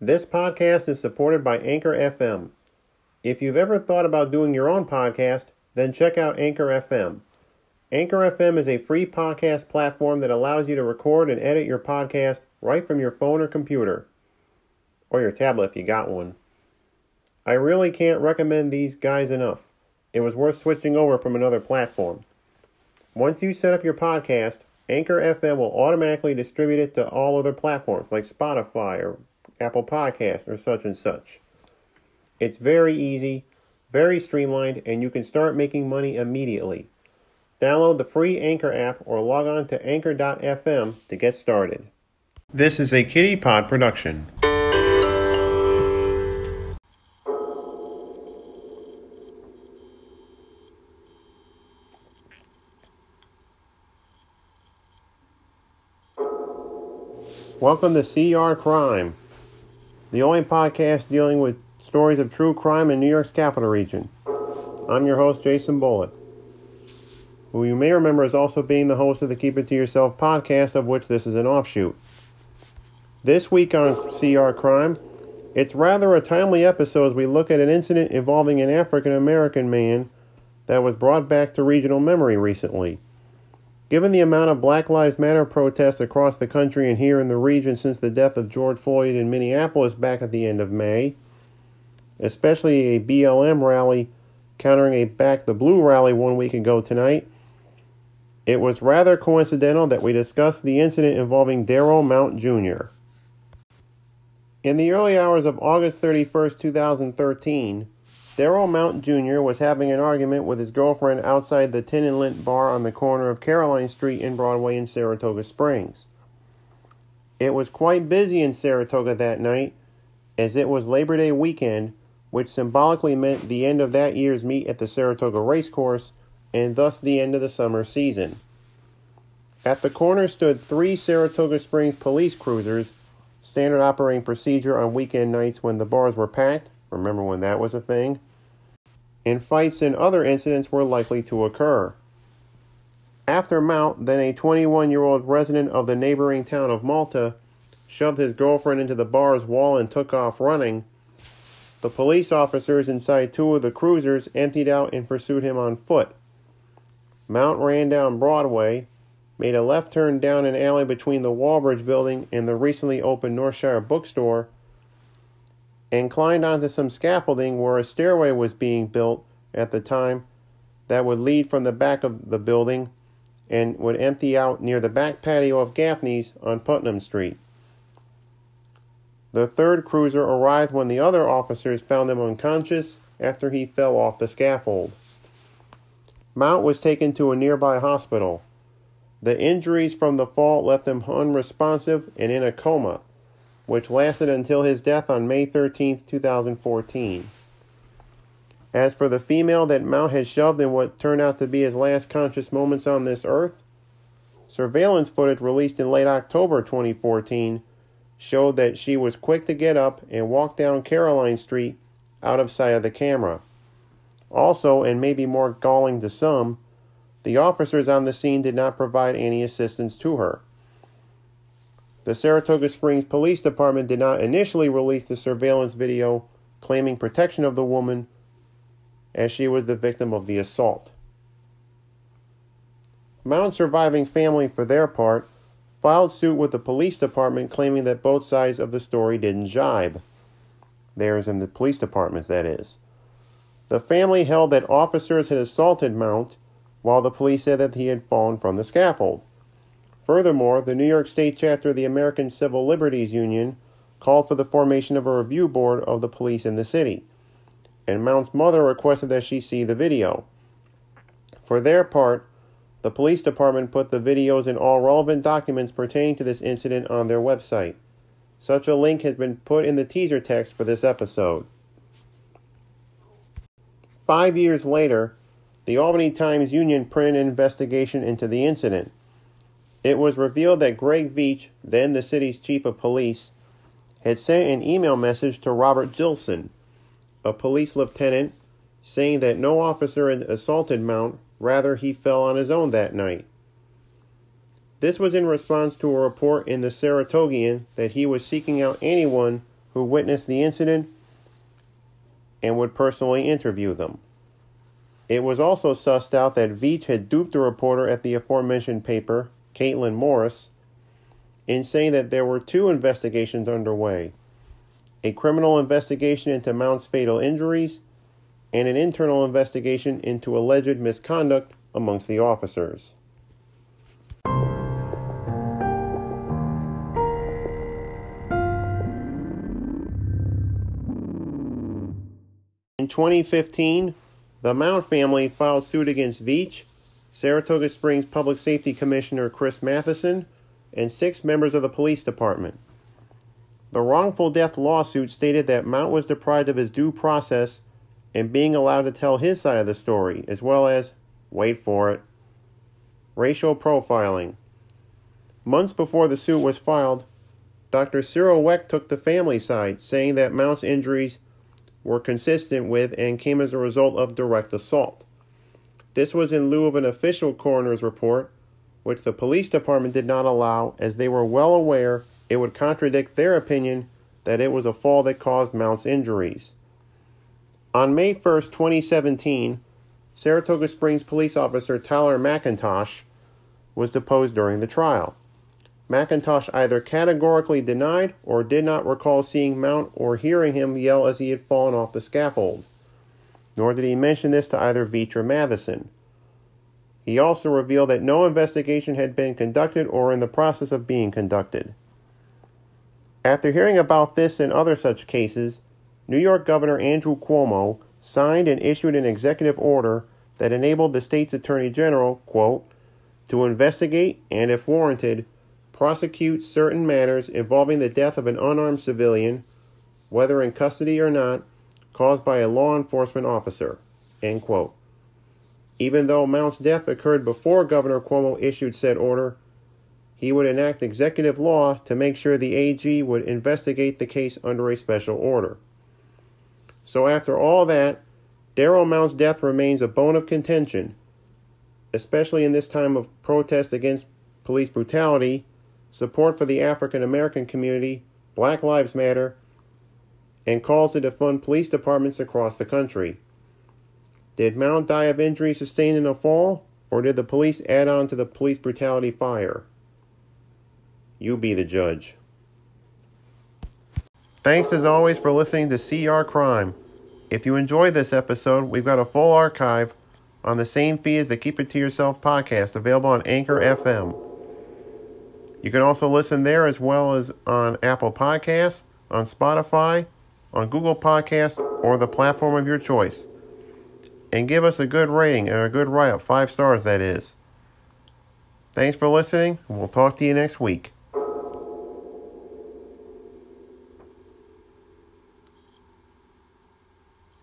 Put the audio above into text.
This podcast is supported by Anchor FM. If you've ever thought about doing your own podcast, then check out Anchor FM. Anchor FM is a free podcast platform that allows you to record and edit your podcast right from your phone or computer, or your tablet if you got one. I really can't recommend these guys enough. It was worth switching over from another platform. Once you set up your podcast, Anchor FM will automatically distribute it to all other platforms like Spotify or Apple Podcasts or such and such. It's very easy, very streamlined, and you can start making money immediately. Download the free Anchor app or log on to anchor.fm to get started. This is a Kitty Pod production. Welcome to CR Crime, the only podcast dealing with stories of true crime in New York's capital region. I'm your host, Jason Bullitt, who you may remember as also being the host of the Keep It To Yourself podcast, of which this is an offshoot. This week on CR Crime, it's rather a timely episode as we look at an incident involving an African American man that was brought back to regional memory recently. Given the amount of Black Lives Matter protests across the country and here in the region since the death of George Floyd in Minneapolis back at the end of May, especially a BLM rally countering a Back the Blue rally one week ago tonight, it was rather coincidental that we discussed the incident involving Darryl Mount Jr. In the early hours of August 31st, 2013, Darryl Mount Jr. was having an argument with his girlfriend outside the Tin and Lint bar on the corner of Caroline Street and Broadway in Saratoga Springs. It was quite busy in Saratoga that night, as it was Labor Day weekend, which symbolically meant the end of that year's meet at the Saratoga Racecourse and thus the end of the summer season. At the corner stood three Saratoga Springs police cruisers, standard operating procedure on weekend nights when the bars were packed. Remember when that was a thing? And fights and other incidents were likely to occur. After Mount, then a 21 year old resident of the neighboring town of Malta, shoved his girlfriend into the bar's wall and took off running, the police officers inside two of the cruisers emptied out and pursued him on foot. Mount ran down Broadway, made a left turn down an alley between the Walbridge building and the recently opened Northshire bookstore, and climbed onto some scaffolding where a stairway was being built at the time that would lead from the back of the building and would empty out near the back patio of Gaffney's on Putnam Street. The third cruiser arrived when the other officers found him unconscious after he fell off the scaffold. Mount was taken to a nearby hospital. The injuries from the fall left him unresponsive and in a coma which lasted until his death on May 13, 2014. As for the female that Mount had shoved in what turned out to be his last conscious moments on this earth, surveillance footage released in late October 2014 showed that she was quick to get up and walk down Caroline Street out of sight of the camera. Also, and maybe more galling to some, the officers on the scene did not provide any assistance to her. The Saratoga Springs Police Department did not initially release the surveillance video claiming protection of the woman as she was the victim of the assault. Mount's surviving family, for their part, filed suit with the police department claiming that both sides of the story didn't jibe. Theirs and the police department's, that is. The family held that officers had assaulted Mount, while the police said that he had fallen from the scaffold. Furthermore, the New York State chapter of the American Civil Liberties Union called for the formation of a review board of the police in the city, and Mount's mother requested that she see the video. For their part, the police department put the videos and all relevant documents pertaining to this incident on their website. Such a link has been put in the teaser text for this episode. Five years later, the Albany Times Union printed an investigation into the incident. It was revealed that Greg Veitch, then the city's chief of police, had sent an email message to Robert Gilson, a police lieutenant, saying that no officer had assaulted Mount, rather, he fell on his own that night. This was in response to a report in the Saratogian that he was seeking out anyone who witnessed the incident and would personally interview them. It was also sussed out that Veitch had duped a reporter at the aforementioned paper, Caitlin Morris, in saying that there were two investigations underway a criminal investigation into Mount's fatal injuries and an internal investigation into alleged misconduct amongst the officers. In 2015, the Mount family filed suit against Veitch, Saratoga Springs Public Safety Commissioner Chris Mathiesen, and six members of the police department. The wrongful death lawsuit stated that Mount was deprived of his due process and being allowed to tell his side of the story, as well as, wait for it, racial profiling. Months before the suit was filed, Dr. Cyril Wecht took the family side, saying that Mount's injuries were consistent with and came as a result of direct assault. This was in lieu of an official coroner's report, which the police department did not allow, as they were well aware it would contradict their opinion that it was a fall that caused Mount's injuries. On May 1, 2017, Saratoga Springs police officer Tyler McIntosh was deposed during the trial. McIntosh either categorically denied or did not recall seeing Mount or hearing him yell as he had fallen off the scaffold, nor did he mention this to either Veitch or Mathiesen. He also revealed that no investigation had been conducted or in the process of being conducted. After hearing about this and other such cases, New York Governor Andrew Cuomo signed and issued an executive order that enabled the state's attorney general, quote, to investigate and, if warranted, prosecute certain matters involving the death of an unarmed civilian, whether in custody or not, caused by a law enforcement officer. End quote. Even though Mount's death occurred before Governor Cuomo issued said order, he would enact executive law to make sure the AG would investigate the case under a special order. So, after all that, Darryl Mount's death remains a bone of contention, especially in this time of protest against police brutality support for the African American community, Black Lives Matter, and calls to defund police departments across the country. Did Mount die of injuries sustained in a fall, or did the police add on to the police brutality fire? You be the judge. Thanks as always for listening to CR Crime. If you enjoyed this episode, we've got a full archive on the same feed as the Keep It To Yourself podcast available on Anchor FM. You can also listen there as well as on Apple Podcasts, on Spotify, on Google Podcasts, or the platform of your choice. And give us a good rating and a good write up, five stars that is. Thanks for listening, we'll talk to you next week.